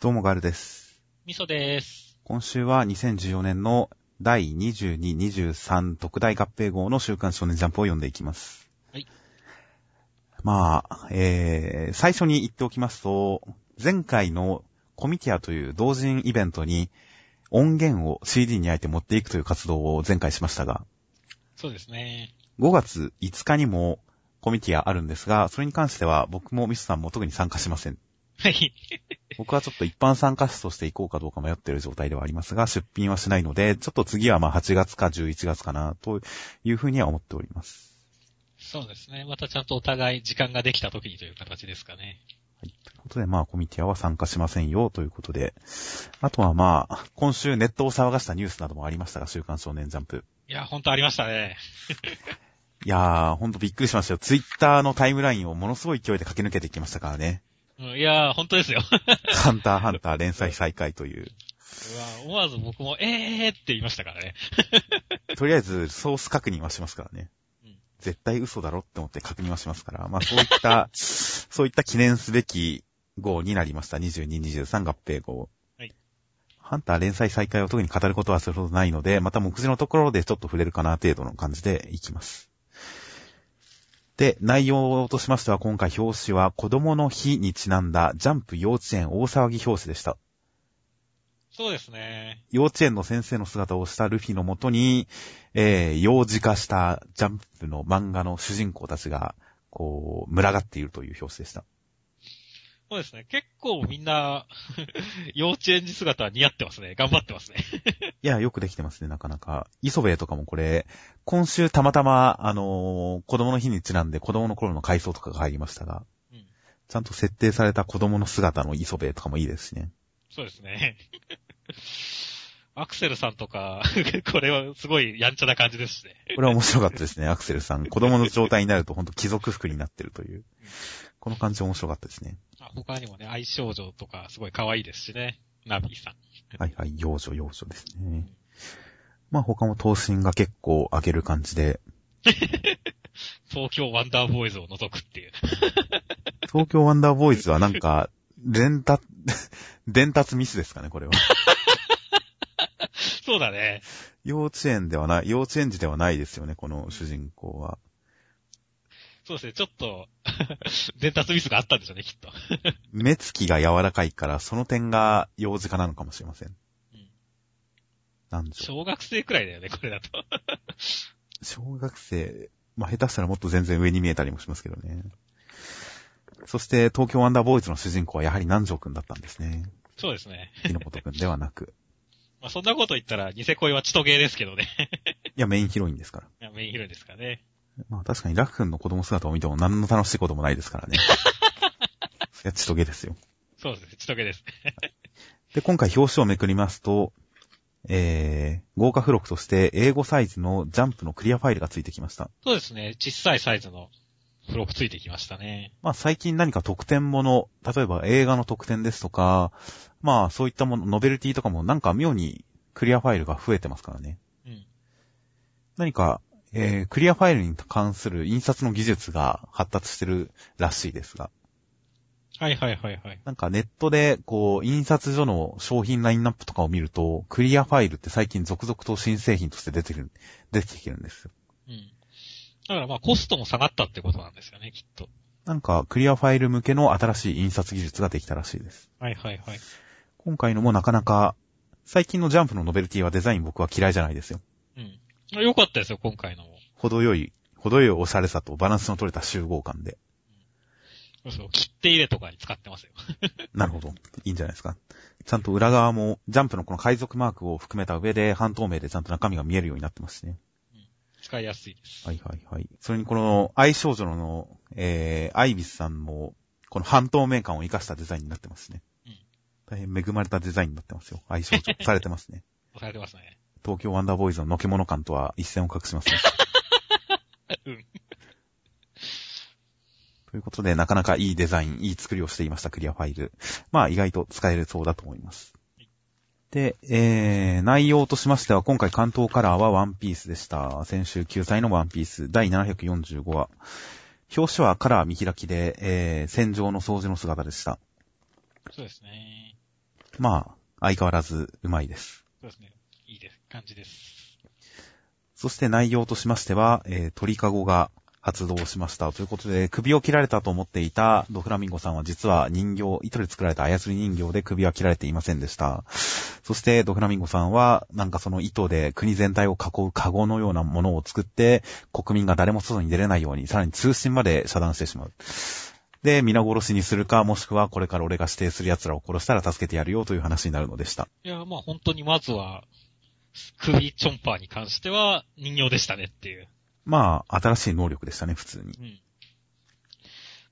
どうもガールです。みそです。今週は2014年の第22、23特大合併号の週刊少年ジャンプを読んでいきます。はい。まあ、えー、最初に言っておきますと、前回のコミティアという同人イベントに音源を CD にあえて持っていくという活動を前回しましたが、そうですね。5月5日にもコミティアあるんですが、それに関しては僕もミスさんも特に参加しません。はい。僕はちょっと一般参加者として行こうかどうか迷っている状態ではありますが、出品はしないので、ちょっと次はまあ8月か11月かな、というふうには思っております。そうですね。またちゃんとお互い時間ができた時にという形ですかね。ということで、まあ、コミティアは参加しませんよ、ということで。あとはまあ、今週ネットを騒がしたニュースなどもありましたが、週刊少年ジャンプ。いや、ほんとありましたね。いやー、ほんとびっくりしましたよ。ツイッターのタイムラインをものすごい勢いで駆け抜けていきましたからね。うん、いや、ほんとですよ。ハンターハンター連載再開という。うわ思わず僕も、えーって言いましたからね。とりあえず、ソース確認はしますからねうん。絶対嘘だろって思って確認はしますから。まあそういった、そういった記念すべき号になりました。22、23合併号。はい。ハンター連載再開を特に語ることはするほどないので、また目次のところでちょっと触れるかな程度の感じでいきます。で、内容としましては今回表紙は子供の日にちなんだジャンプ幼稚園大騒ぎ表紙でした。そうですね。幼稚園の先生の姿をしたルフィのもとに、えー、幼児化したジャンプの漫画の主人公たちが、こう、群がっているという表紙でした。そうですね。結構みんな、幼稚園児姿は似合ってますね。頑張ってますね。いや、よくできてますね、なかなか。磯部とかもこれ、今週たまたま、あのー子供の日にちなんで子供の頃の回想とかが入りましたが、うん。ちゃんと設定された子供の姿の磯部とかもいいですしね。そうですね。アクセルさんとか、これはすごいやんちゃな感じですしね。これは面白かったですね、アクセルさん。子供の状態になるとほんと貴族服になってるという。この感じ面白かったですね。あ他にもね、愛少女とかすごい可愛いですしね。ナビーさん。はいはい、幼女幼女ですね。まあ他も頭身が結構上げる感じで、東京ワンダーボーイズを除くっていう。東京ワンダーボーイズはなんか、伝達、伝達ミスですかね、これは。そうだね。幼稚園ではない、幼稚園児ではないですよね、この主人公は。そうですね。ちょっと、伝達ミスがあったんでしょうね、きっと。目つきが柔らかいから、その点が幼児化なのかもしれません。うんなんでしょう。小学生くらいだよね、これだと。小学生、まあ下手したらもっと全然上に見えたりもしますけどね。そして、東京ワンダーボーイズの主人公はやはり南條くんだったんですね。そうですね。木の本くんではなく。まあそんなこと言ったら、ニセ恋はチトゲーですけどね。いや、メインヒロインですから。いやメインヒロインですかね。まあ確かにラク君の子供姿を見ても何の楽しいこともないですからね。いや、ちとげですよ。そうですね、チトゲーです。で、今回表紙をめくりますと、えー、豪華付録として英語サイズのジャンプのクリアファイルがついてきました。そうですね、小さいサイズの付録ついてきましたね。まあ最近何か特典もの、例えば映画の特典ですとか、まあそういったもの、ノベルティとかもなんか妙にクリアファイルが増えてますからね。うん。何か、えー、クリアファイルに関する印刷の技術が発達してるらしいですが。はいはいはいはい。なんかネットで、こう、印刷所の商品ラインナップとかを見ると、クリアファイルって最近続々と新製品として出てくる、出てきてるんですよ。うん。だからまあコストも下がったってことなんですよね、きっと。なんか、クリアファイル向けの新しい印刷技術ができたらしいです。はいはいはい。今回のもなかなか、最近のジャンプのノベルティはデザイン僕は嫌いじゃないですよ。よかったですよ、今回のも。程よい、程よいおしゃれさとバランスの取れた集合感で。そうそう、切って入れとかに使ってますよ。なるほど。いいんじゃないですか。ちゃんと裏側も、ジャンプのこの海賊マークを含めた上で、半透明でちゃんと中身が見えるようになってますしね。使いやすいです。はいはいはい。それにこの、愛少女の、えー、アイビスさんも、この半透明感を活かしたデザインになってますね。うん大変恵まれたデザインになってますよ。愛少女。されてますね。されてますね。東京ワンダーボーイズののけ物感とは一線を画しますね。うん。ということで、なかなかいいデザイン、いい作りをしていました、クリアファイル。まあ、意外と使えるそうだと思います。で、えー、内容としましては、今回関東カラーはワンピースでした。先週9歳のワンピース、第745話。表紙はカラー見開きで、えー、戦場の掃除の姿でした。そうですね。まあ、相変わらずうまいです。そうですね。感じです。そして内容としましては、えー鳥かごが発動しました。ということで、首を切られたと思っていたドフラミンゴさんは実は人形、糸で作られた操り人形で首は切られていませんでした。そしてドフラミンゴさんは、なんかその糸で国全体を囲うカゴのようなものを作って、国民が誰も外に出れないように、さらに通信まで遮断してしまう。で、皆殺しにするか、もしくはこれから俺が指定する奴らを殺したら助けてやるよという話になるのでした。いや、まあ本当にまずは、首チョンパーに関しては人形でしたねっていう。まあ、新しい能力でしたね、普通に。うん。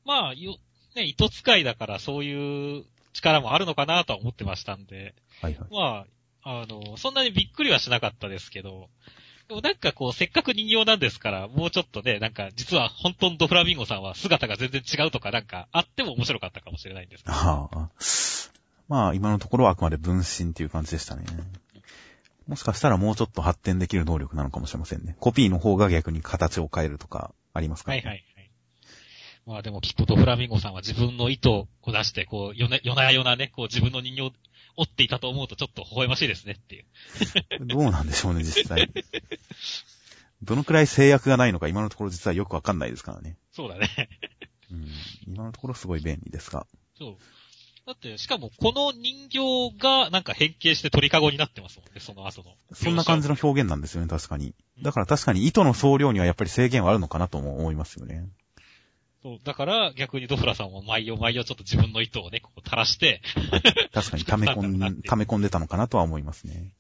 まあ、よ、ね、糸使いだからそういう力もあるのかなとは思ってましたんで、はいはい。まあ、あの、そんなにびっくりはしなかったですけど、でもなんかこう、せっかく人形なんですから、もうちょっとね、なんか、実は本当のドフラミンゴさんは姿が全然違うとかなんか、あっても面白かったかもしれないんですけど。はあ。まあ、今のところはあくまで分身っていう感じでしたね。もしかしたらもうちょっと発展できる能力なのかもしれませんね。コピーの方が逆に形を変えるとかありますか？はいはいはい。まあでもきっとドフラミンゴさんは自分の糸を出して、こう、夜な夜な夜なね、こう自分の人形を折っていたと思うとちょっと微笑ましいですねっていう。どうなんでしょうね、実際。どのくらい制約がないのか今のところ実はよくわかんないですからね。そうだね。うん、今のところすごい便利ですが。そう。だって、しかもこの人形がなんか変形して鳥かごになってますもんね、その後の。そんな感じの表現なんですよね、確かに。だから確かに糸の総量にはやっぱり制限はあるのかなとも思いますよね。そう。だから逆にドフラさんも毎夜毎夜ちょっと自分の糸をね、こう垂らして、確かに溜め込ん、溜め込んでたのかなとは思いますね。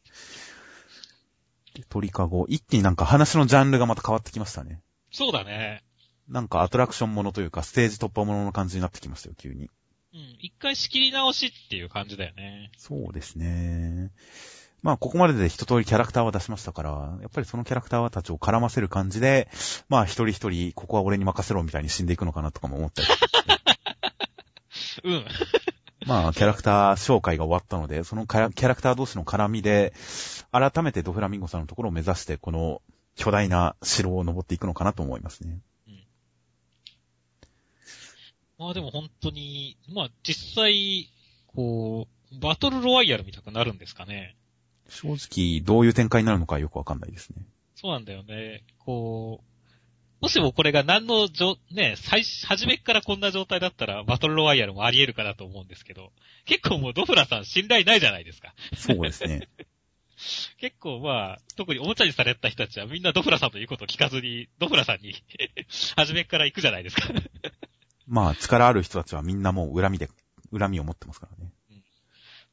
で鳥かご。一気になんか話のジャンルがまた変わってきましたね。そうだね。なんかアトラクションものというか、ステージ突破ものの感じになってきましたよ、急に。うん。一回仕切り直しっていう感じだよね。そうですね。まあ、ここまでで一通りキャラクターは出しましたから、やっぱりそのキャラクターたちを絡ませる感じで、まあ、一人一人、ここは俺に任せろみたいに死んでいくのかなとかも思ったり。うん。まあ、キャラクター紹介が終わったので、そのキャラキャラクター同士の絡みで、改めてドフラミンゴさんのところを目指して、この巨大な城を登っていくのかなと思いますね。まあでも本当に、まあ実際、こう、バトルロワイヤル見たくなるんですかね。正直、どういう展開になるのかよくわかんないですね。そうなんだよね。こう、もしもこれが何のじょ、ね、最初、初めっからこんな状態だったら、バトルロワイヤルもあり得るかなと思うんですけど、結構もうドフラさん信頼ないじゃないですか。そうですね。結構まあ、特におもちゃにされた人たちはみんなドフラさんの言うことを聞かずに、ドフラさんに 初めっから行くじゃないですか。まあ、力ある人たちはみんなもう恨みで、恨みを持ってますからね。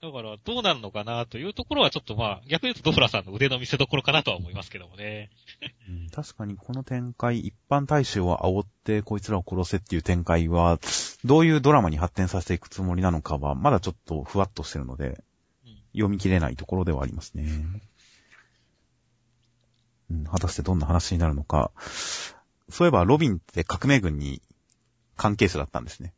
だから、どうなるのかなというところはちょっとまあ、逆に言うとドフラさんの腕の見せ所かなとは思いますけどもね。うん確かにこの展開、一般大衆を煽ってこいつらを殺せっていう展開は、どういうドラマに発展させていくつもりなのかは、まだちょっとふわっとしてるので、うん読み切れないところではありますね。うん、果たしてどんな話になるのか。そういえば、ロビンって革命軍に関係者だったんですね。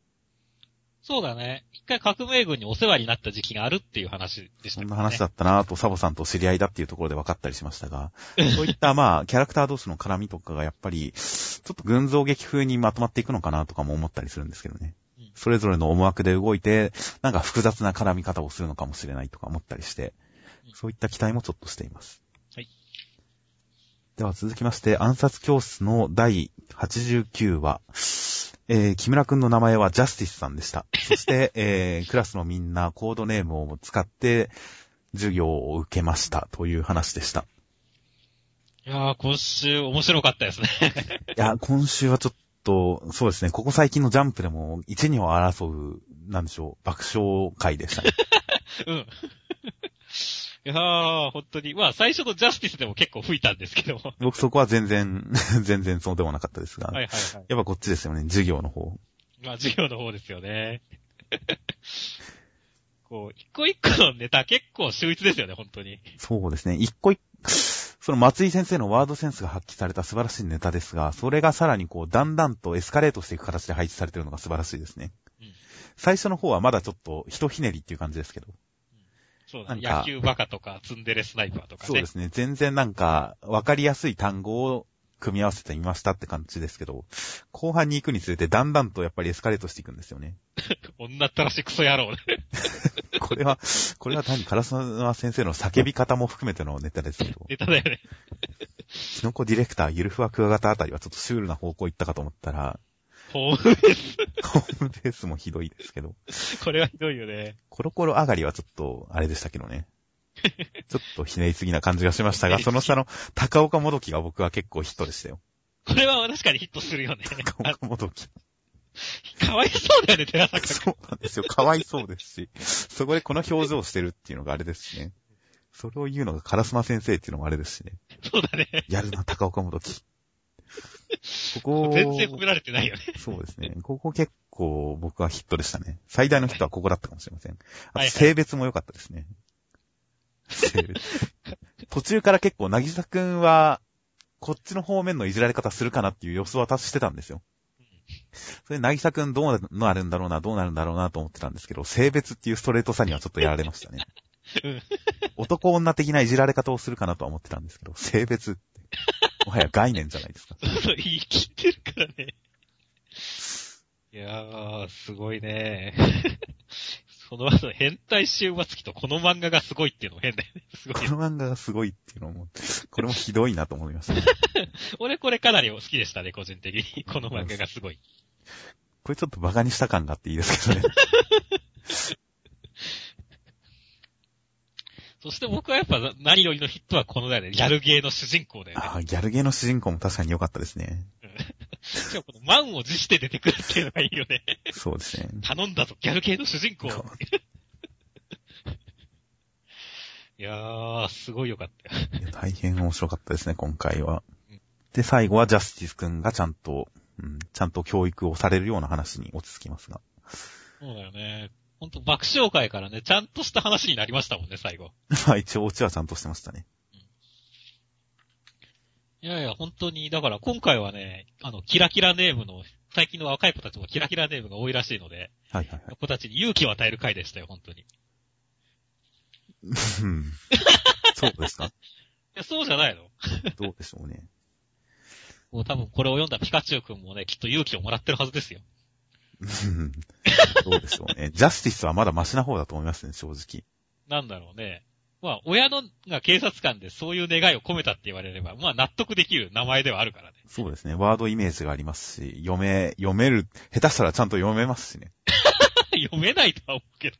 そうだね。一回革命軍にお世話になった時期があるっていう話でしたそん。な話だったなぁと、サボさんと知り合いだっていうところで分かったりしましたが、そういったまあ、キャラクター同士の絡みとかがやっぱり、ちょっと群像劇風にまとまっていくのかなとかも思ったりするんですけどねうん。それぞれの思惑で動いて、なんか複雑な絡み方をするのかもしれないとか思ったりしてうん、そういった期待もちょっとしています。はい。では続きまして、暗殺教室の第89話。えー、木村くんの名前はジャスティスさんでした。そして、えー、クラスのみんなコードネームを使って授業を受けましたという話でした。いやー、今週面白かったですね。いや、今週はちょっと、そうですね、ここ最近のジャンプでも一二を争う、なんでしょう、爆笑会でしたね。うん。いやー、本当に。まあ、最初のジャスティスでも結構吹いたんですけども。僕そこは全然、全然そうではなかったですが。はいはいはい。やっぱこっちですよね、授業の方。まあ、授業の方ですよね。こう、一個一個のネタ結構秀逸ですよね、本当に。そうですね。一個一個、その松井先生のワードセンスが発揮された素晴らしいネタですが、それがさらにこう、だんだんとエスカレートしていく形で配置されているのが素晴らしいですね。うん最初の方はまだちょっと、ひとひねりっていう感じですけど。そうだね。野球バカとか、ツンデレスナイパーとかね。そうですね。全然なんか、わかりやすい単語を組み合わせてみましたって感じですけど、後半に行くにつれてだんだんとやっぱりエスカレートしていくんですよね。女ったらしクソ野郎ね。これは、これは単に唐沢先生の叫び方も含めてのネタですけど、ネタだよね。キノコディレクター、ゆるふわクワガタあたりはちょっとシュールな方向行ったかと思ったら、ホームベーホームベースもひどいですけど、ス。これはひどいよね。コロコロ上がりはちょっと、あれでしたけどね。ちょっとひねりすぎな感じがしましたが、その下の高岡もどきが僕は結構ヒットでしたよ。これは確かにヒットするよね。高岡もどき。かわいそうだよね、寺坂そうなんですよ。かわいそうですし、そこでこの表情をしてるっていうのがあれですしね。それを言うのがカラスマ先生っていうのもあれですしね。そうだね。やるな、高岡もどき。ここ、全然褒められてないよね。そうですね。ここ結構僕はヒットでしたね。最大のヒットはここだったかもしれません。あはいはいと性別も良かったですね。性別。途中から結構、なぎさくんは、こっちの方面のいじられ方するかなっていう予想は私してたんですよ。それ、なぎさくんどうなるんだろうな、どうなるんだろうなと思ってたんですけど、性別っていうストレートさにはちょっとやられましたね。うん男女的ないじられ方をするかなとは思ってたんですけど、性別って、もはや概念じゃないですか。そう言い切ってるからね。いやー、すごいね。その後、変態終末期とこの漫画がすごいっていうのも変だよね。すごい。この漫画がすごいっていうのも、これもひどいなと思いましたね。俺これかなり好きでしたね、個人的に。この漫画がすごい。これちょっと馬鹿にした感があっていいですけどね。そして僕はやっぱ何よりのヒットはこのだよね。ギャルゲーの主人公だよね。ああ、ギャルゲーの主人公も確かに良かったですね。しかもこの満を持して出てくるっていうのがいいよね。そうですね。頼んだぞ、ギャル系の主人公。いやー、すごいよかった大変面白かったですね、今回はうん。で、最後はジャスティス君がちゃんと、うん、ちゃんと教育をされるような話に落ち着きますが。そうだよね。ほんと爆笑会からね、ちゃんとした話になりましたもんね、最後。まあ一応オチはちゃんとしてましたね。いやいや、本当に、だから今回はね、あの、キラキラネームの、最近の若い子たちもキラキラネームが多いらしいので、はいはいはい。子たちに勇気を与える回でしたよ、本当に。いうんそうですか？や、そうじゃないの どうでしょうね。もう多分これを読んだピカチュウ君もね、きっと勇気をもらってるはずですよ。うん どうでしょうね。ジャスティスはまだマシな方だと思いますね、正直。なんだろうね。まあ、親のが警察官でそういう願いを込めたって言われれば、まあ納得できる名前ではあるからね。そうですね。ワードイメージがありますし、読め、読める、下手したらちゃんと読めますしね。読めないとは思うけど。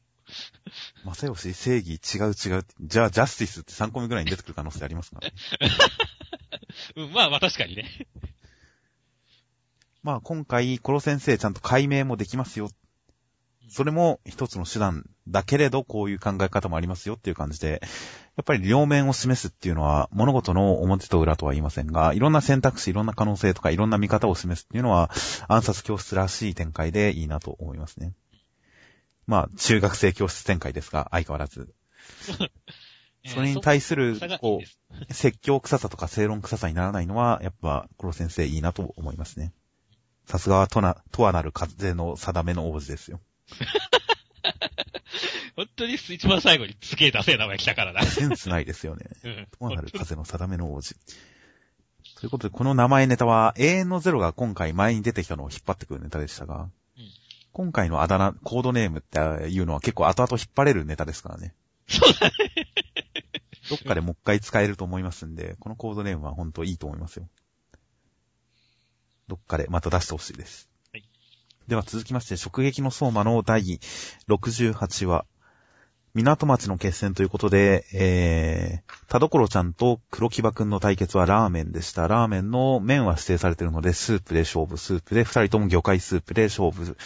正義、正義、違う違う。じゃあ、ジャスティスって3個目ぐらいに出てくる可能性ありますからね。うん、まあまあ確かにね。まあ、今回、コロ先生ちゃんと解明もできますよ。それも一つの手段だけれど、こういう考え方もありますよっていう感じで、やっぱり両面を示すっていうのは、物事の表と裏とは言いませんが、いろんな選択肢、いろんな可能性とか、いろんな見方を示すっていうのは、暗殺教室らしい展開でいいなと思いますね。まあ、中学生教室展開ですが、相変わらず。それに対するこう説教臭さとか正論臭さにならないのは、やっぱ、黒先生いいなと思いますね。さすがはとな、とはなる風の定めの王子ですよ。本当に一番最後にすげえダセえ名前来たからな。センスないですよね。うん。とはなる風の定めの王子。ということで、この名前ネタは、永遠のゼロが今回前に出てきたのを引っ張ってくるネタでしたが、うん今回のあだ名、コードネームっていうのは結構後々引っ張れるネタですからね。そうだね。どっかでもう一回使えると思いますんで、このコードネームは本当いいと思いますよ。どっかでまた出してほしいです。はいでは続きまして、直撃の相馬の第68話。港町の決戦ということで、えー、田所ちゃんと黒木場くんの対決はラーメンでした。ラーメンの麺は指定されているので、スープで勝負、スープで、二人とも魚介スープで勝負。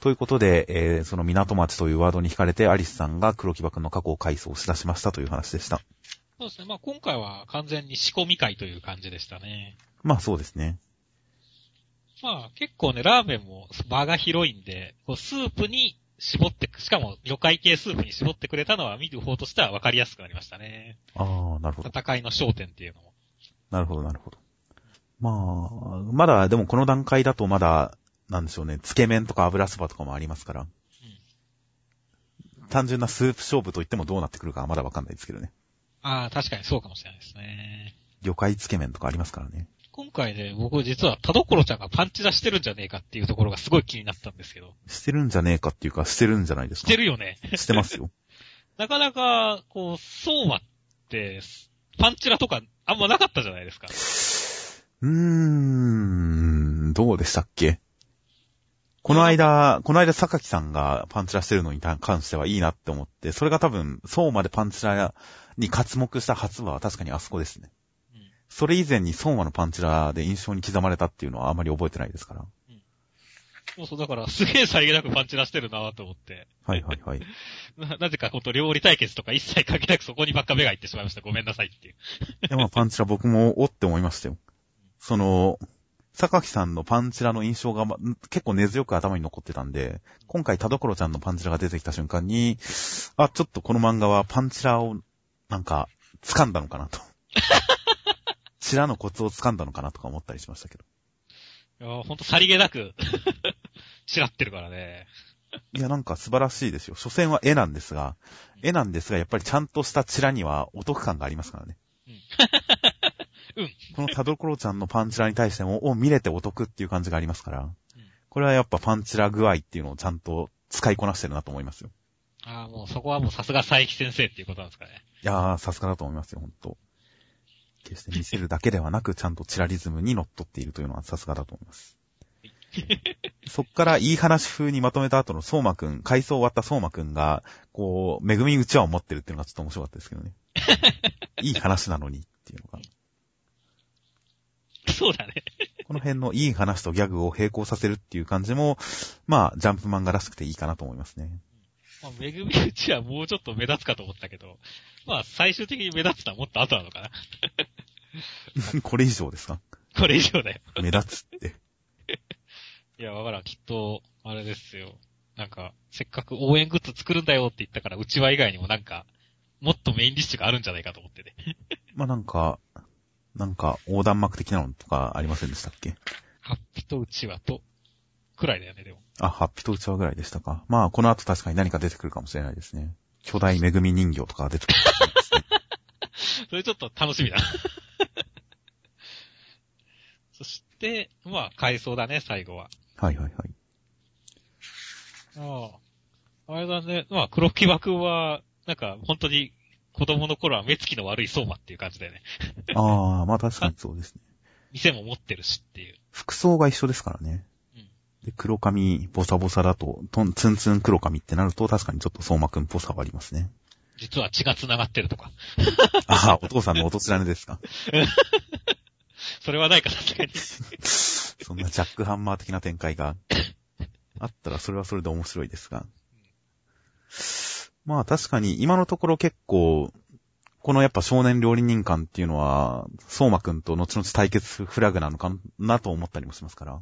ということで、えー、その港町というワードに惹かれて、アリスさんが黒木場くんの過去を回想し出しましたという話でした。そうですね。まあ今回は完全に仕込み会という感じでしたね。まあそうですね。まあ結構ね、ラーメンも場が広いんで、こうスープに絞ってく、しかも魚介系スープに絞ってくれたのは見る方としては分かりやすくなりましたね。ああ、なるほど。戦いの焦点っていうのも。なるほど、なるほど。まあ、まだ、でもこの段階だとまだ、なんでしょうね、つけ麺とか油そばとかもありますから。単純なスープ勝負と言ってもどうなってくるかはまだわかんないですけどね。ああ、確かにそうかもしれないですね。魚介つけ麺とかありますからね。今回ね、僕実は田所ちゃんがパンチ出してるんじゃねえかっていうところがすごい気になったんですけど。してるんじゃねえかっていうか、してるんじゃないですか。してるよね。してますよ。なかなか、こう、相馬って、パンチラとかあんまなかったじゃないですか。うーん、どうでしたっけ？この間、この間、坂木さんがパンチラしてるのに関してはいいなって思って、それが多分、そうまでパンチラに活目した初は確かにあそこですね。うんそれ以前に相馬のパンチラで印象に刻まれたっていうのはあまり覚えてないですから。そうそう、だから、すげえさりげなくパンチラしてるなと思って。はいはいはい。な、なぜかほんと料理対決とか一切関係なくそこにばっか目が行ってしまいました。ごめんなさいっていう。いやまあパンチラ僕もおって思いましたよ。その、坂木さんのパンチラの印象が、ま、結構根強く頭に残ってたんで、今回田所ちゃんのパンチラが出てきた瞬間に、あ、ちょっとこの漫画はパンチラを、なんか、掴んだのかなと。チラのコツを掴んだのかなとか思ったりしましたけど。いやほんとさりげなく、ちらってるからね。いや、なんか素晴らしいですよ。所詮は絵なんですが、絵なんですが、やっぱりちゃんとしたチラにはお得感がありますからね。うん。この田所ちゃんのパンチラに対しても、お、見れてお得っていう感じがありますから、これはやっぱパンチラ具合っていうのをちゃんと使いこなしてるなと思いますよ。ああ、もうそこはもうさすが佐伯先生っていうことなんですかね。いやー、さすがだと思いますよ、ほんと。決して見せるだけではなく、ちゃんとチラリズムに乗っ取っているというのはさすがだと思います。そっからいい話風にまとめた後の相馬くん、回想終わった相馬くんが、こう、恵みうちわを持ってるっていうのがちょっと面白かったですけどね。いい話なのにっていうのが。そうだね。この辺のいい話とギャグを並行させるっていう感じも、まあ、ジャンプ漫画らしくていいかなと思いますね。まあ、めぐみうちはもうちょっと目立つかと思ったけど、まあ最終的に目立つのはもっと後なのかな。これ以上ですか？これ以上だよ。目立つって。いや、わからん。きっと、あれですよ。なんか、せっかく応援グッズ作るんだよって言ったから、うちわ以外にもなんか、もっとメインディッシュがあるんじゃないかと思ってね。まあなんか、なんか横断幕的なのとかありませんでしたっけ？ハッピとうちわと、くらいだよね、でも。あ、ハッピーとうちわぐらいでしたか。まあこの後確かに何か出てくるかもしれないですね。巨大恵み人形とかが出てくるね。それちょっと楽しみだ。そして、まあ、回想だね、最後は。はいはいはい。ああ。あれだね、まあ、黒木場くんは、なんか、本当に、子供の頃は目つきの悪い相馬っていう感じだよね。ああ、まあ確かにそうですね。店も持ってるしっていう。服装が一緒ですからね。うん。で、黒髪、ボサボサだと、とん、ツンツン黒髪ってなると確かにちょっと相馬くんっぽさはありますね。実は血が繋がってるとか。ああ、お父さんのおとつらねですか。それはないか、さすがに。そんなジャックハンマー的な展開があったらそれはそれで面白いですが。まあ確かに今のところ結構、このやっぱ少年料理人感っていうのは、相馬くんと後々対決フラグなのかなと思ったりもしますから、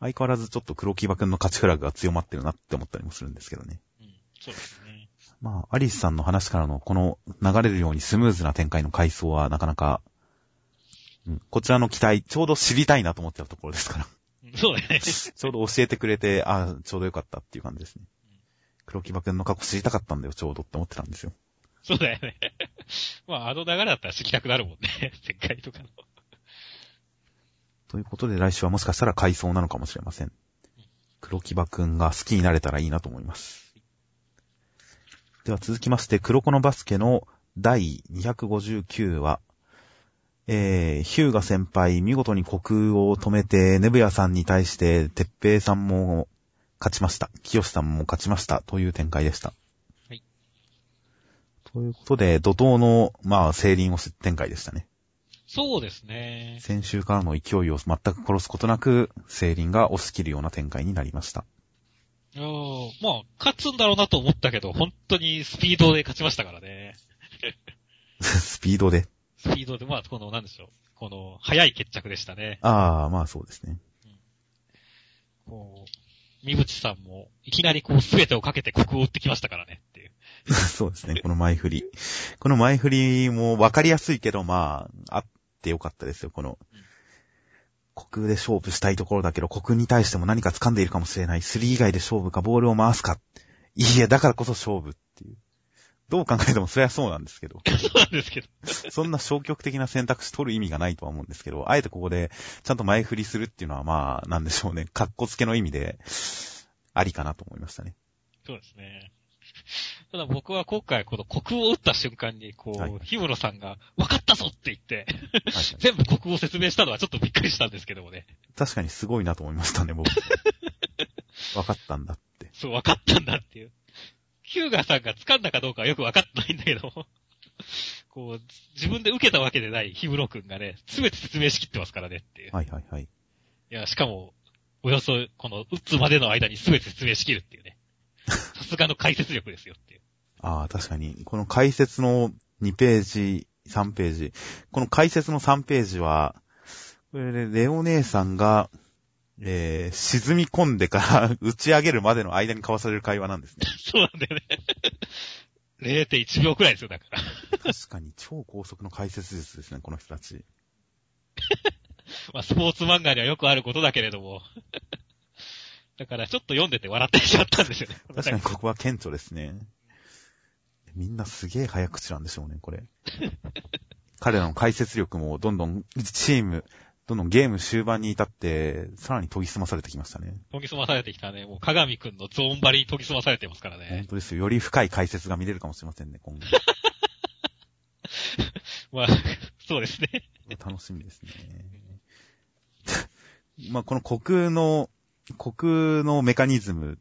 相変わらずちょっと黒木場くんの勝ちフラグが強まってるなって思ったりもするんですけどね。うん。そうですね。まあ、アリスさんの話からのこの流れるようにスムーズな展開の回想はなかなか、うん、こちらの期待、ちょうど知りたいなと思ってたところですから。うんそうだよね。ちょうど教えてくれて、ああ、ちょうどよかったっていう感じですね。黒木場くんの過去知りたかったんだよ、ちょうどって思ってたんですよ。そうだよね。まあ、あの流れだったら知りたくなるもんね。世界とかの。ということで来週はもしかしたら回想なのかもしれません。黒木場くんが好きになれたらいいなと思います。では続きまして、黒子のバスケの第259話。えー、ヒューガ先輩、見事に虚空を止めて、ネブヤさんに対して、鉄平さんも勝ちました。清さんも勝ちました。という展開でした。はい。ということで、怒涛の、まあ、聖輪を展開でしたね。そうですね。先週からの勢いを全く殺すことなく、聖輪が押し切るような展開になりました。いやーまあ、勝つんだろうなと思ったけど、本当にスピードで勝ちましたからね。スピードで？スピードで、まあ、この、なんでしょう。この、早い決着でしたね。ああ、まあそうですね。こう、三淵さんも、いきなりこう、すべてをかけて国を打ってきましたからね。そうですね、この前振り。この前振りも分かりやすいけど、まあ、あってよかったですよ、この。国で勝負したいところだけど、国に対しても何か掴んでいるかもしれない。スリー以外で勝負か、ボールを回すか。いいえ、だからこそ勝負っていう。どう考えてもそれはそうなんですけど。そうなんですけど。そんな消極的な選択肢取る意味がないとは思うんですけど、あえてここでちゃんと前振りするっていうのはまあ、なんでしょうね。格好付けの意味で、ありかなと思いましたね。そうですね。ただ僕は今回この国を打った瞬間に、こう、はい氷室さんが、分かったぞって言って、全部国を説明したのはちょっとびっくりしたんですけどもね。確かにすごいなと思いましたね、僕。わかったんだって。そう、分かったんだっていう。ヒューガーさんが掴んだかどうかはよく分かってないんだけども、こう、自分で受けたわけでないヒムロ君がね、すべて説明しきってますからねっていう。はいはいはい。いや、しかも、およそ、この、打つまでの間にすべて説明しきるっていうね。さすがの解説力ですよっていう。ああ、確かに、この解説の2ページ、3ページ。この解説の3ページは、これでレオ姉さんが、えー、沈み込んでから打ち上げるまでの間に交わされる会話なんですね。そうなんだよね。0.1秒くらいですよ、だから。確かに超高速の解説術ですね、この人たち。まあ、スポーツ漫画にはよくあることだけれども。だから、ちょっと読んでて笑ってしまったんですよね。確かにここは顕著ですね。みんなすげえ早口なんでしょうね、これ。彼らの解説力もどんどんチーム、どんどんゲーム終盤に至って、さらに研ぎ澄まされてきましたね。研ぎ澄まされてきたね。もう、鏡くんのゾーン張りに研ぎ澄まされてますから本ね。当ですよ。より深い解説が見れるかもしれませんね、今後。まあ、そうですね。楽しみですね。まあ、この虚空の、虚空のメカニズム、うん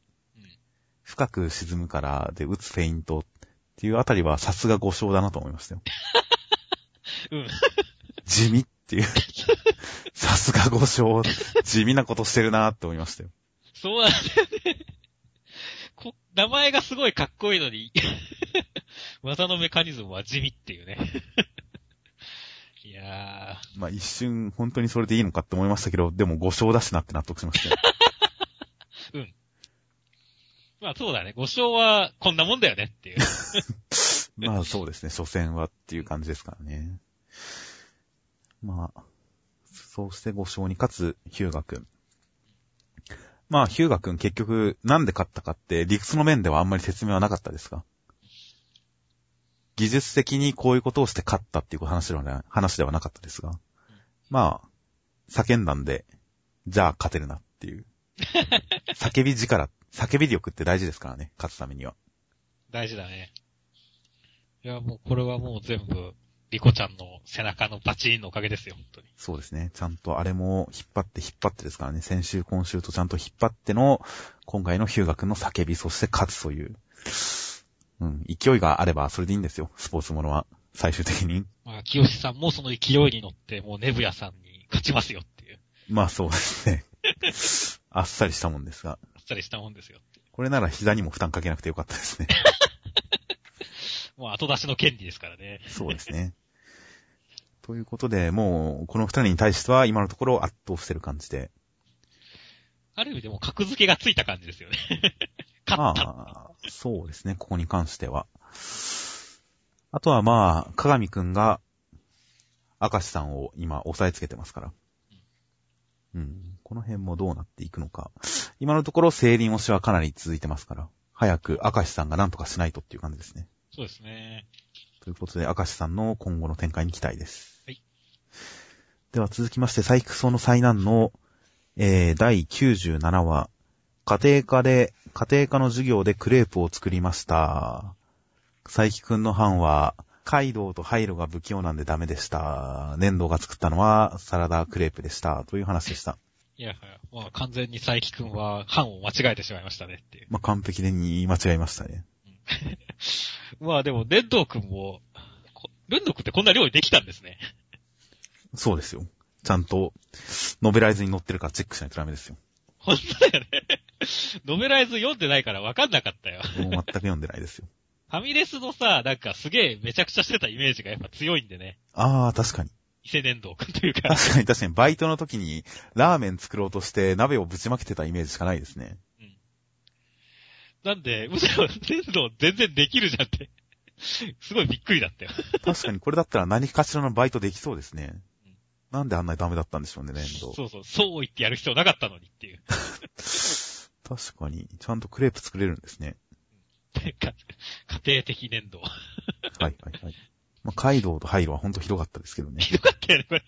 深く沈むからで打つフェイントっていうあたりはさすが5勝だなと思いましたよ。うん。地味っていう。さすが5勝。地味なことしてるなって思いましたよ。そうなんだよね。こ名前がすごいかっこいいのに、技のメカニズムは地味っていうね。いやまあ一瞬本当にそれでいいのかって思いましたけど、でも5勝だしなって納得しましたよ。ー、まあそうだね。5勝はこんなもんだよねっていう。まあそうですね、初戦はっていう感じですからね。まあ、そうして5勝に勝つヒューガ君。まあヒューガ君結局なんで勝ったかって理屈の面ではあんまり説明はなかったですが。技術的にこういうことをして勝ったっていう話ではな話ではなかったですが。まあ、叫んだんで、じゃあ勝てるなっていう。叫び力、叫び力って大事ですからね、勝つためには。大事だね。いや、もうこれはもう全部、リコちゃんの背中のバチーンのおかげですよ、本当に。そうですね。ちゃんとあれも引っ張って引っ張ってですからね。先週、今週とちゃんと引っ張っての、今回のヒューガ君の叫び、そして勝つという。うん。勢いがあればそれでいいんですよ。スポーツものは。最終的に。まあ、清さんもその勢いに乗って、もうネブヤさんに勝ちますよっていう、まあそうですね。あっさりしたもんですが。あっさりしたもんですよ。これなら膝にも負担かけなくてよかったですね。もう後出しの権利ですからね。そうですね。ということで、もう、この二人に対しては今のところ圧倒してる感じで。ある意味でも格付けがついた感じですよね。勝った。まあ、そうですね、ここに関しては。あとはまあ、鏡くんが、明石さんを今押さえつけてますから。うん。この辺もどうなっていくのか。今のところ、聖輪押しはかなり続いてますから。早く明石さんが何とかしないとっていう感じですね。そうですね。ということで、明石さんの今後の展開に期待です。はい。では続きまして、サイクソの災難の、えー、第97話、家庭科で、家庭科の授業でクレープを作りました。佐伯くんの班は、カイドウとハイロが不器用なんでダメでした。粘土が作ったのはサラダクレープでした。という話でした。いや、まあ完全に佐伯くんは班を間違えてしまいましたねっていう。まあ、完璧でに間違えましたね。まあでも、レンドーくんも、こレンドーくんってこんな料理できたんですね。そうですよ。ちゃんと、ノベライズに載ってるかチェックしないとダメですよ。本当だよね。ノベライズ読んでないから分かんなかったよ。もう全く読んでないですよ。ファミレスのさ、なんかすげえめちゃくちゃしてたイメージがやっぱ強いんでね。ああ、確かに。伊勢粘土くんというか。確かに確かに、バイトの時にラーメン作ろうとして鍋をぶちまけてたイメージしかないですね。なんで、むしろ粘土全然できるじゃんって。すごいびっくりだったよ。確かにこれだったら何かしらのバイトできそうですねうん。なんであんなにダメだったんでしょうね、粘土。そうそう、そう言ってやる必要なかったのにっていう。確かに、ちゃんとクレープ作れるんですね。か家庭的粘土。はいはいはい。まあ、カイドウとハイロはほんとひどかったですけどね。ひどかったよね、これ。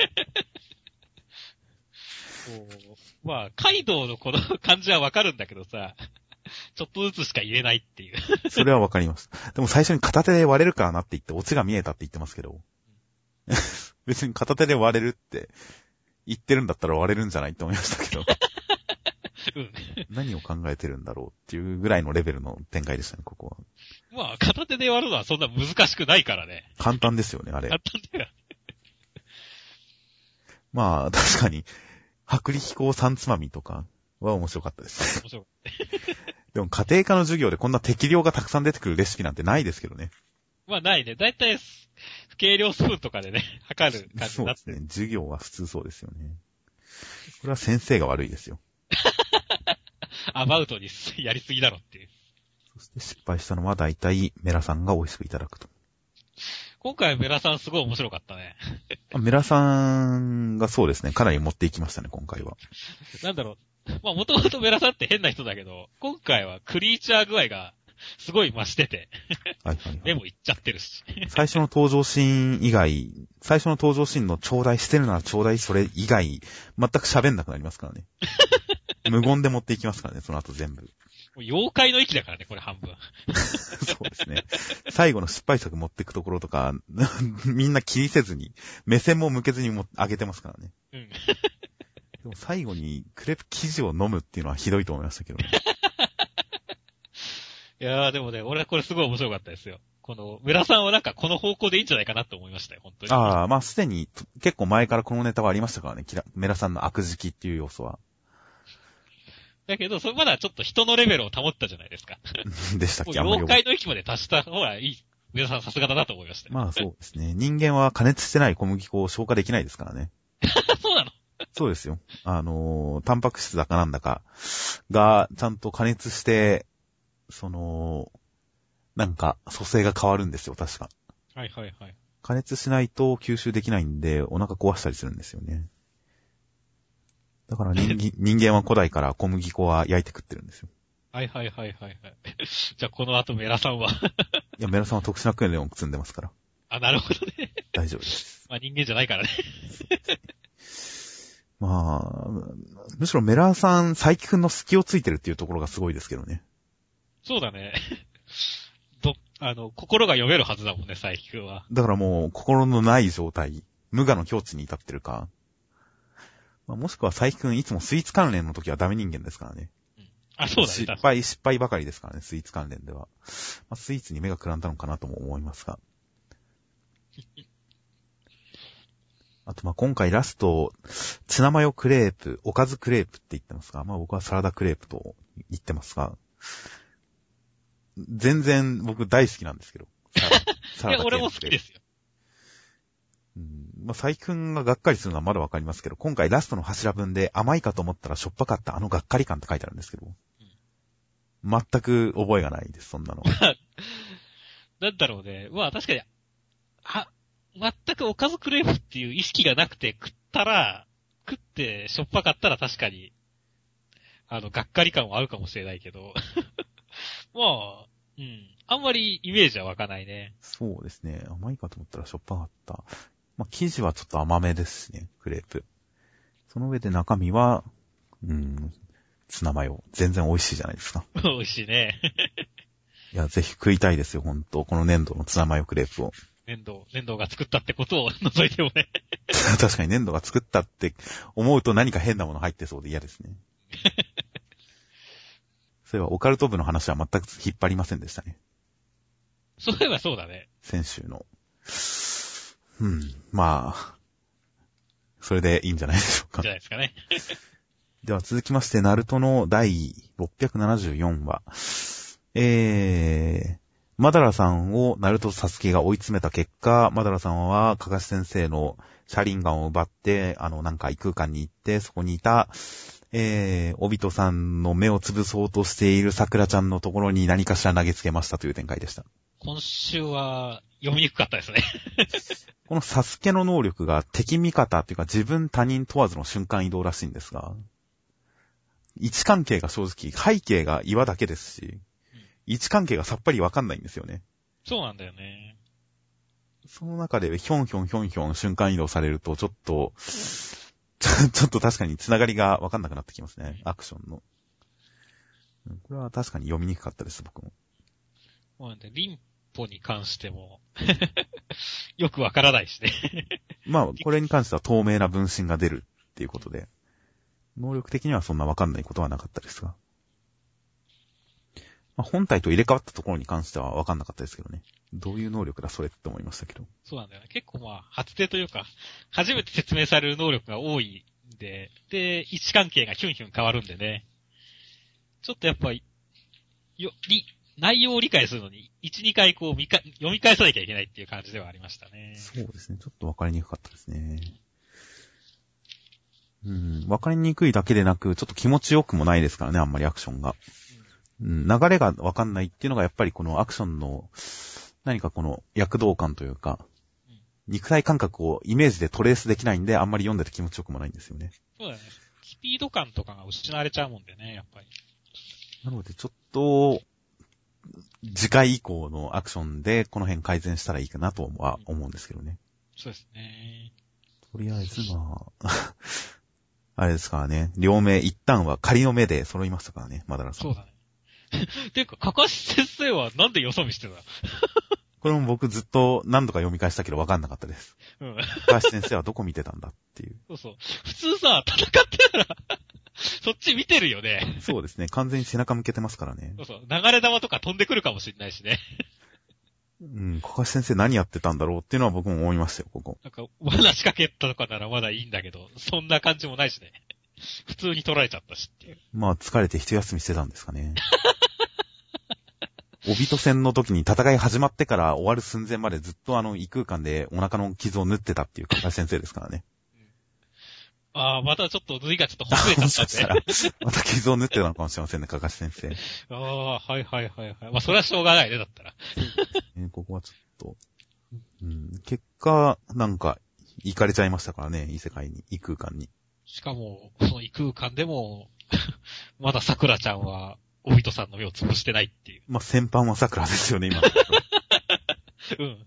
まあ、カイドウのこの感じはわかるんだけどさ、ちょっとずつしか入れないっていう。それはわかります。でも最初に片手で割れるからなって言って、オチが見えたって言ってますけど。別に片手で割れるって言ってるんだったら割れるんじゃないって思いましたけど。うん。何を考えてるんだろうっていうぐらいのレベルの展開でしたね、ここは。まあ、片手で割るのはそんな難しくないからね。簡単ですよね、あれ簡。単だよ。まあ、確かに、薄力粉三つまみとかは面白かったです。面白い。でも家庭科の授業でこんな適量がたくさん出てくるレシピなんてないですけどね。まあ、ないね。だいたい、計量スプーンとかでね、測る感じになってる。そうですね。授業は普通そうですよね。これは先生が悪いですよ。アバウトにやりすぎだろっていう。そして失敗したのは大体メラさんが美味しくいただくと。今回メラさんすごい面白かったね。あ メラさんがそうですね、かなり持っていきましたね、今回は。なんだろう。まあ、もともとメラさんって変な人だけど、今回はクリーチャー具合がすごい増してて、はいはい、はい。目もいっちゃってるし。最初の登場シーン以外、最初の登場シーンの頂戴してるなら頂戴それ以外、全く喋んなくなりますからね。無言で持っていきますからね、その後全部。妖怪の域だからね、これ半分。そうですね。最後の失敗作持っていくところとか、みんな気にせずに、目線も向けずにも上げてますからね。うん。でも最後にクレープ生地を飲むっていうのはひどいと思いましたけどね。いやーでもね、俺はこれすごい面白かったですよ。この、メラさんはなんかこの方向でいいんじゃないかなって思いましたよ、本当に。ああ、まあすでに結構前からこのネタはありましたからね。キラメラさんの悪事っていう要素は。だけど、それまだちょっと人のレベルを保ったじゃないですか。でしたっけ？あんまり妖怪の域まで達した方がいい。メラさんさすがだなと思いましたよ。まあそうですね。人間は加熱してない小麦粉を消化できないですからね。そうなの？そうですよ。あのー、タンパク質だかなんだかがちゃんと加熱して、その、なんか組成が変わるんですよ、確か。はいはいはい。加熱しないと吸収できないんで、お腹壊したりするんですよね。だから 人間人間は古代から小麦粉は焼いて食ってるんですよ。はいはいはいはいはい。じゃあこの後メラさんは。いや、メラさんは特殊な訓練を積んでますから。あ、なるほどね。大丈夫です。まあ人間じゃないからね。まあ、むしろメラさん、佐伯くんの隙をついてるっていうところがすごいですけどね。そうだね。ど、あの、心が読めるはずだもんね、佐伯くんは。だからもう、心のない状態、無我の境地に至ってるか。まあ、もしくは佐伯くんいつもスイーツ関連の時はダメ人間ですからね。あ、そうだね。失敗、失敗ばかりですからね、スイーツ関連では。まあ、スイーツに目がくらんだのかなとも思いますが。あと、ま、今回ラスト、ツナマヨクレープ、おかずクレープって言ってますが、まあ僕はサラダクレープと言ってますが、全然僕大好きなんですけど。サラダ サいや、俺も好きですよ。うんまあ、佐伯くんががっかりするのはまだわかりますけど、今回ラストの柱文で甘いかと思ったらしょっぱかったあのがっかり感って書いてあるんですけど、全く覚えがないです、そんなの。なんだろうね。まあ確かに、あ、全くおかずクレープっていう意識がなくて食ったら、食ってしょっぱかったら確かに、あの、がっかり感はあるかもしれないけど、まあ、うん。あんまりイメージは湧かないね。そうですね。甘いかと思ったらしょっぱかった。まあ、生地はちょっと甘めですしね、クレープ。その上で中身は、うん、ツナマヨ。全然美味しいじゃないですか。美味しいね。いや、ぜひ食いたいですよ、ほんと。この粘土のツナマヨクレープを。粘土、粘土が作ったってことを 除いてもね。確かに粘土が作ったって思うと何か変なもの入ってそうで嫌ですね。そういえば、オカルト部の話は全く引っ張りませんでしたね。そういえばそうだね。先週の。うん、まあ、それでいいんじゃないでしょうかじゃ。ないですかね。では続きまして、ナルトの第674話。えー、マダラさんをナルトとサスケが追い詰めた結果、マダラさんはカカシ先生の車輪ガンを奪って、あの、なんか異空間に行って、そこにいた、えー、オビトさんの目を潰そうとしている桜ちゃんのところに何かしら投げつけましたという展開でした。今週は読みにくかったですね。このサスケの能力が敵味方っていうか自分他人問わずの瞬間移動らしいんですが、位置関係が正直、背景が岩だけですし、位置関係がさっぱりわかんないんですよね。そうなんだよね。その中でヒョンヒョンヒョンヒョン瞬間移動されるとちょっと、ちょっと確かに繋がりがわかんなくなってきますね。アクションの。これは確かに読みにくかったです、僕も。もうなんで、リンポに関しても、よくわからないしね。まあ、これに関しては透明な分身が出るっていうことで、能力的にはそんなわかんないことはなかったですが。まあ、本体と入れ替わったところに関してはわかんなかったですけどね。どういう能力だそれって思いましたけど。そうなんだよね。結構まあ、初手というか、初めて説明される能力が多いんで、で、位置関係がヒュンヒュン変わるんでね。ちょっとやっぱり、よ、り、内容を理解するのに、1、2回こう読み返さなきゃいけないっていう感じではありましたね。そうですね。ちょっとわかりにくかったですね。うん、わかりにくいだけでなく、ちょっと気持ちよくもないですからね、あんまりアクションが。うん、流れがわかんないっていうのがやっぱりこのアクションの、何かこの躍動感というか、肉体感覚をイメージでトレースできないんで、あんまり読んでて気持ちよくもないんですよね。そうだね。スピード感とかが失われちゃうもんでね、やっぱり。なのでちょっと、次回以降のアクションでこの辺改善したらいいかなとは思うんですけどね。そうですね。とりあえずまあ、あれですからね、両目一旦は仮の目で揃いましたからね、マダラさん。そうだね。ていうか、かかし先生はなんでよそ見してた これも僕ずっと何度か読み返したけど分かんなかったです。うん。高橋先生はどこ見てたんだっていう。そうそう。普通さ、戦ってたら、そっち見てるよね。そうですね。完全に背中向けてますからねそ。うそう。流れ玉とか飛んでくるかもしれないしね。うん、高橋先生何やってたんだろうっていうのは僕も思いましたよ、ここ。なんか、罠仕掛けたとかならまだいいんだけど、そんな感じもないしね。普通に取られちゃったしっていう。まあ疲れて一休みしてたんですかね。おびと戦の時に戦い始まってから終わる寸前までずっとあの異空間でお腹の傷を縫ってたっていう高橋先生ですからね。ああ、またちょっと縫いがちょっとほぐれちゃったんで。ら、また傷を縫ってたのかもしれませんね、高橋先生。ああ、はいはいはいはい。まあ、それはしょうがないね、だったら。えーここはちょっと、うん、結果、なんか、行かれちゃいましたからね、異世界に、異空間に。しかも、その異空間でも、まだ桜ちゃんは、おびとさんの目を潰してないっていう。まあ、先般は桜ですよね、今。うん。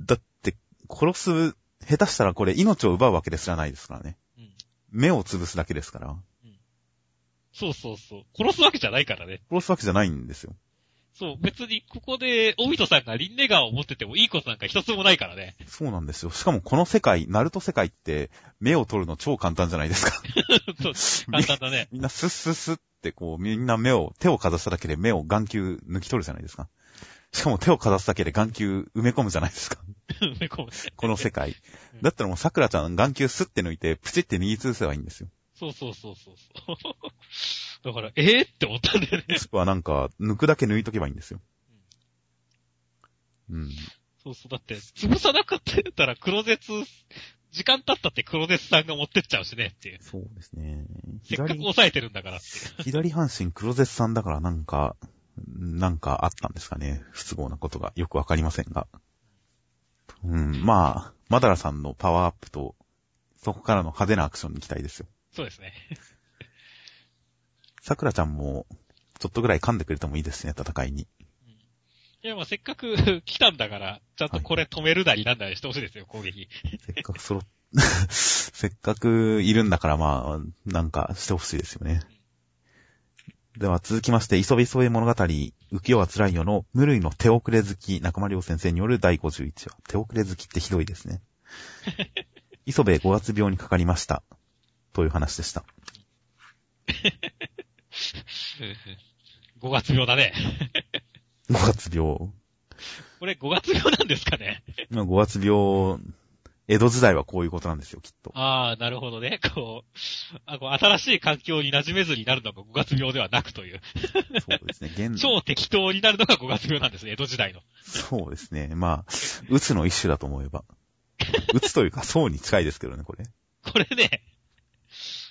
だって、殺す、下手したらこれ命を奪うわけですらないですからね。うん。目を潰すだけですから。そうそうそう。殺すわけじゃないからね。殺すわけじゃないんですよ。そう、別にここで、おびとさんがリンネガーを持っててもいいことなんか一つもないからね。そうなんですよ。しかもこの世界、ナルト世界って、目を取るの超簡単じゃないですか。そう、簡単だね。みんなスッスッスッってこう、みんな目を、手をかざしただけで目を眼球抜き取るじゃないですか。しかも手をかざすだけで眼球埋め込むじゃないですか。埋め込むねこの世界うん。だったらもう桜ちゃん眼球スッて抜いて、プチって握りつぶせばいいんですよ。そうそうそうそう。だから、ええって思ったんだよねも。しくはなんか、抜くだけ抜いとけばいいんですよ。うん。そうそう。だって、潰さなかったら黒絶、時間経ったって黒絶さんが持ってっちゃうしねっていう。そうですね。せっかく左、抑えてるんだからって。左半身黒絶さんだからなんか、なんかあったんですかね。不都合なことがよくわかりませんが。うん、まあ、マダラさんのパワーアップと、そこからの派手なアクションに期待ですよ。そうですね。桜ちゃんも、ちょっとぐらい噛んでくれてもいいですね、戦いに。いや、まあせっかく 来たんだから、ちゃんとこれ止めるなりなんだりしてほしいですよ、攻撃。せっかく揃っ、せっかくいるんだからまあ、なんかしてほしいですよね。では続きまして、磯部磯部物語、浮世は辛いよの無類の手遅れ好き、中間良先生による第51話。手遅れ好きってひどいですね。磯部5月病にかかりました。という話でした。5月病だね。5月病。これ5月病なんですかね。まあ5月病、江戸時代はこういうことなんですよ、きっと。ああ、なるほどね。こう、あこう新しい環境に馴染めずになるのが5月病ではなくという。そうですね、現 超適当になるのが5月病なんですね、江戸時代の。そうですね。まあ、うつの一種だと思えば。うつというか、そうに近いですけどね、これ。これね、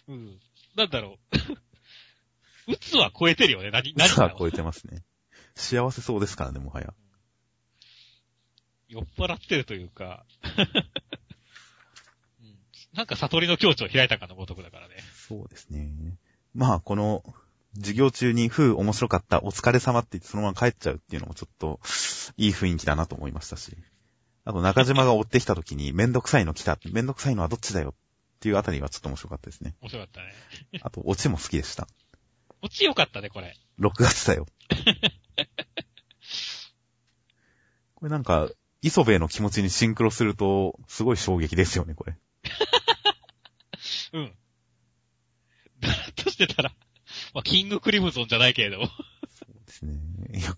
うん。なんだろう。うつは超えてるよね、何、う何つは超えてますね。幸せそうですからね、もはや。酔っ払ってるというか、うん、なんか悟りの境地を開いたかのごとくだからね。そうですね。まあ、この、授業中に、ふう面白かった、お疲れ様って言ってそのまま帰っちゃうっていうのもちょっと、いい雰囲気だなと思いましたし。あと、中島が追ってきた時に、めんどくさいの来た。めんどくさいのはどっちだよっていうあたりはちょっと面白かったですね。面白かったね。あと、オチも好きでした。オチ良かったね、これ。6月だよ。これなんか、磯部の気持ちにシンクロすると、すごい衝撃ですよね、これ。うん。だらっとしてたら、まあ、キングクリムゾンじゃないけれども。ですね。いや、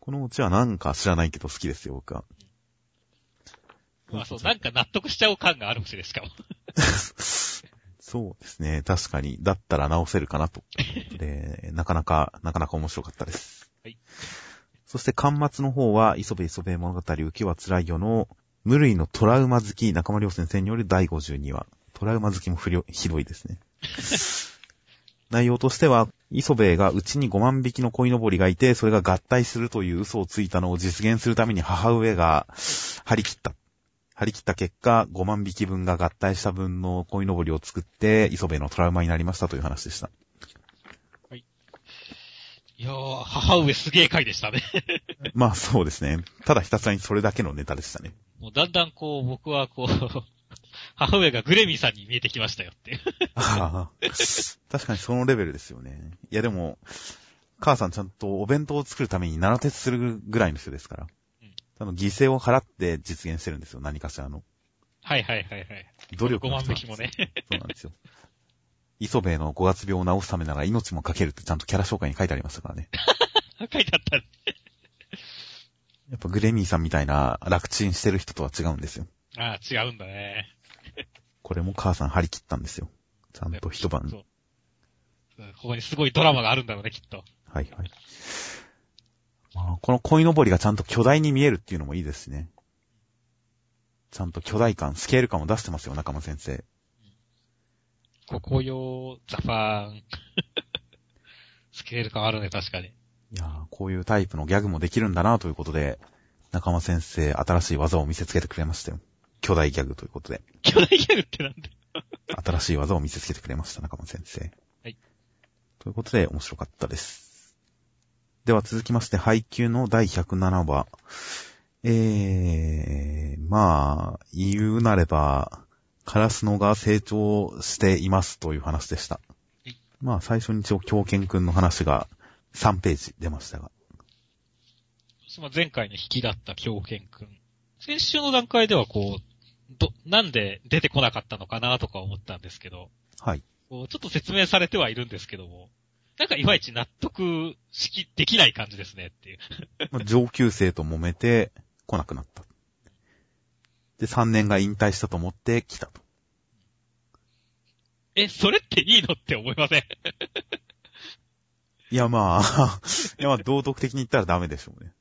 このオチはなんか知らないけど好きですよ、僕は。まあそう、なんか納得しちゃう感があるしね、しかも。そうですね。確かに。だったら直せるかなと。で、なかなか、なかなか面白かったです。はい。そして、巻末の方は、磯部磯部物語、浮きは辛いよの、無類のトラウマ好き、中間良先生による第52話。トラウマ好きも不良ひどいですね。内容としては、磯部がうちに5万匹の鯉のぼりがいて、それが合体するという嘘をついたのを実現するために母上が張り切った。張り切った結果、5万匹分が合体した分の鯉のぼりを作って、磯部のトラウマになりましたという話でした。いやー、母上すげえ回でしたね。まあそうですね。ただひたすらにそれだけのネタでしたね。もうだんだんこう、僕はこう、母上がグレミーさんに見えてきましたよって確かにそのレベルですよね。いやでも、母さんちゃんとお弁当を作るために七鉄するぐらいの人ですからうん。多分犠牲を払って実現してるんですよ。何かしらの。はいはいはいはい。努力5の人なんです万匹もね。そうなんですよ。磯部の五月病を治すためなら命もかけるってちゃんとキャラ紹介に書いてありましたからね。書いてあった。やっぱグレミーさんみたいな楽ちんしてる人とは違うんですよ。ああ、違うんだね。これも母さん張り切ったんですよ。ちゃんと一晩。ここにすごいドラマがあるんだろうね、きっと。はいはい。まあ、この鯉のぼりがちゃんと巨大に見えるっていうのもいいですしね。ちゃんと巨大感、スケール感を出してますよ、中間先生。ここよ、ザファン。スケール感あるね、確かに。いやーこういうタイプのギャグもできるんだなということで、中間先生、新しい技を見せつけてくれましたよ。巨大ギャグということで。巨大ギャグってなんだよ。新しい技を見せつけてくれました、中間先生。はい。ということで、面白かったです。では続きまして、配給の第107話。えー、まあ、言うなれば、カラスノが成長していますという話でしたい。まあ、最初に一応、狂犬くんの話が3ページ出ましたが。まあ前回の引きだった狂犬くん。先週の段階ではこう、ど、なんで出てこなかったのかなとか思ったんですけど、はい。こうちょっと説明されてはいるんですけども、なんかいまいち納得しき、できない感じですねっていう。まあ上級生と揉めて来なくなった。で、3年が引退したと思って来たと。え、それっていいのって思いません？いや、まあ、いや、まあ、道徳的に言ったらダメでしょうね。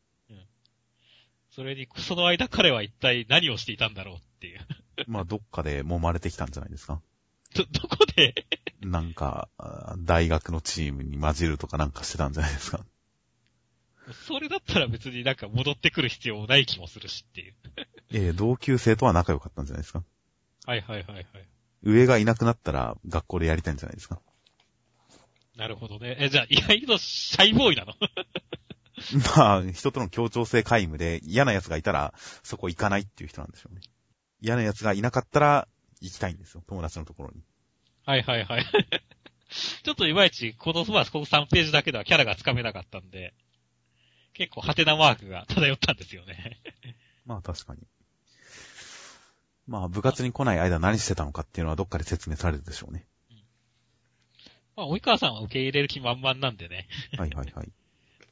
それに、その間彼は一体何をしていたんだろうっていう。まあ、どっかで揉まれてきたんじゃないですか。ど、どこで？なんか、あ大学のチームに混じるとかなんかしてたんじゃないですか。それだったら別になんか戻ってくる必要もない気もするしっていう。えー同級生とは仲良かったんじゃないですか。はいはいはいはい。上がいなくなったら学校でやりたいんじゃないですか。なるほどね。え、じゃあ意外とシャイボーイなの？まあ、人との協調性皆無で嫌な奴がいたらそこ行かないっていう人なんでしょうね。嫌な奴がいなかったら行きたいんですよ。友達のところに。はいはいはい。ちょっといまいち、この、まあ、この3ページだけではキャラがつかめなかったんで、結構ハテナマークが 漂ったんですよね。まあ確かに。まあ部活に来ない間何してたのかっていうのはどっかで説明されるでしょうね。まあ、及川さんは受け入れる気満々なんでね。はいはいはい。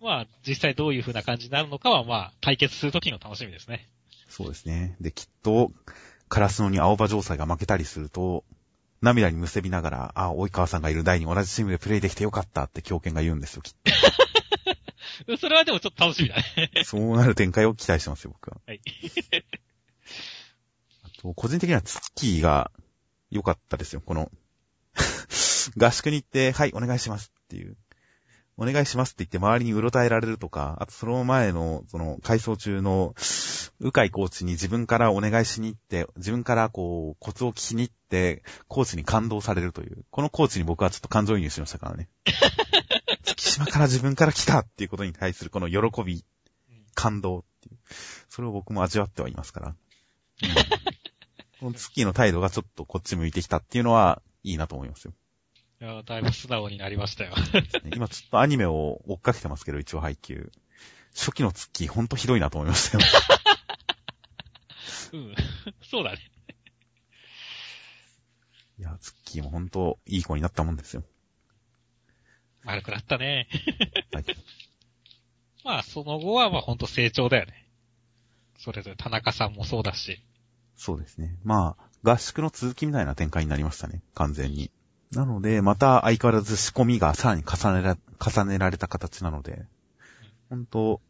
まあ、実際どういう風な感じになるのかは、まあ、対決するときの楽しみですね。そうですね。で、きっと、カラスノに青葉城西が負けたりすると、涙にむせびながら、あ、及川さんがいる代に同じチームでプレイできてよかったって狂犬が言うんですよ、きっ それはでもちょっと楽しみだね。と。そうなる展開を期待してますよ、僕は。はい。あと、個人的にはツッキーが良かったですよ、この、合宿に行って、はい、お願いしますっていう。お願いしますって言って周りにうろたえられるとか、あとその前の、その、回想中の、鵜飼コーチに自分からお願いしに行って、自分からこう、コツを聞きに行って、コーチに感動されるという。このコーチに僕はちょっと感情移入しましたからね。月島から自分から来たっていうことに対するこの喜び、感動っていう。それを僕も味わってはいますから。うんこのツッキーの態度がちょっとこっち向いてきたっていうのは、いいなと思いますよ。いや、だいぶ素直になりましたよ。今ちょっとアニメを追っかけてますけど、一応配給。初期のツッキーほんとひどいなと思いましたよ。うん。そうだね。いや、ツッキーもほんといい子になったもんですよ。悪くなったね。はい。まあ、その後はまあほんと成長だよね。それぞれ田中さんもそうだし。そうですね。まあ、合宿の続きみたいな展開になりましたね。完全に。なので、また相変わらず仕込みがさらに重ねら、重ねられた形なので、本当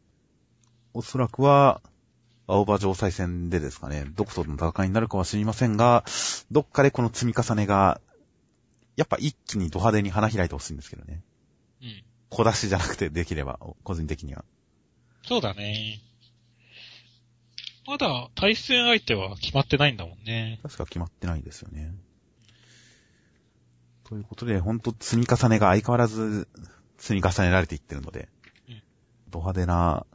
おそらくは、青葉城西戦でですかね、どことの戦いになるかは知りませんが、どっかでこの積み重ねが、やっぱ一気にド派手に花開いてほしいんですけどね。うん。小出しじゃなくてできれば、個人的には。そうだね。まだ対戦相手は決まってないんだもんね。確か決まってないですよね。ということで、ほんと積み重ねが相変わらず積み重ねられていってるので、うんド派手な、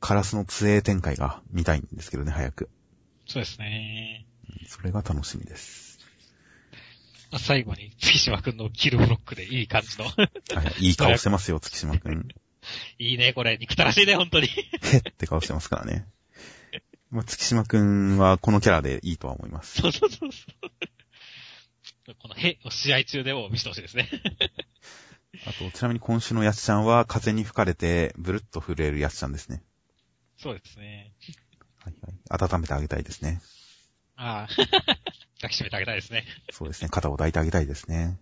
カラスの杖展開が見たいんですけどね、早く。そうですね。それが楽しみです。まあ最後に月島くんのキルブロックでいい感じの。はい、いい顔してますよ、月島くん。いいね、これ。憎たらしいね、本当に。へって顔してますからね。まあ、月島くんはこのキャラでいいとは思います。そうそうそうそう。このへを試合中でも見せてほしいですね。あと、ちなみに今週のやつちゃんは風に吹かれてブルッと震えるやつちゃんですね。そうですね。はいはい。温めてあげたいですね。ああ。抱きしめてあげたいですね。そうですね。肩を抱いてあげたいですね。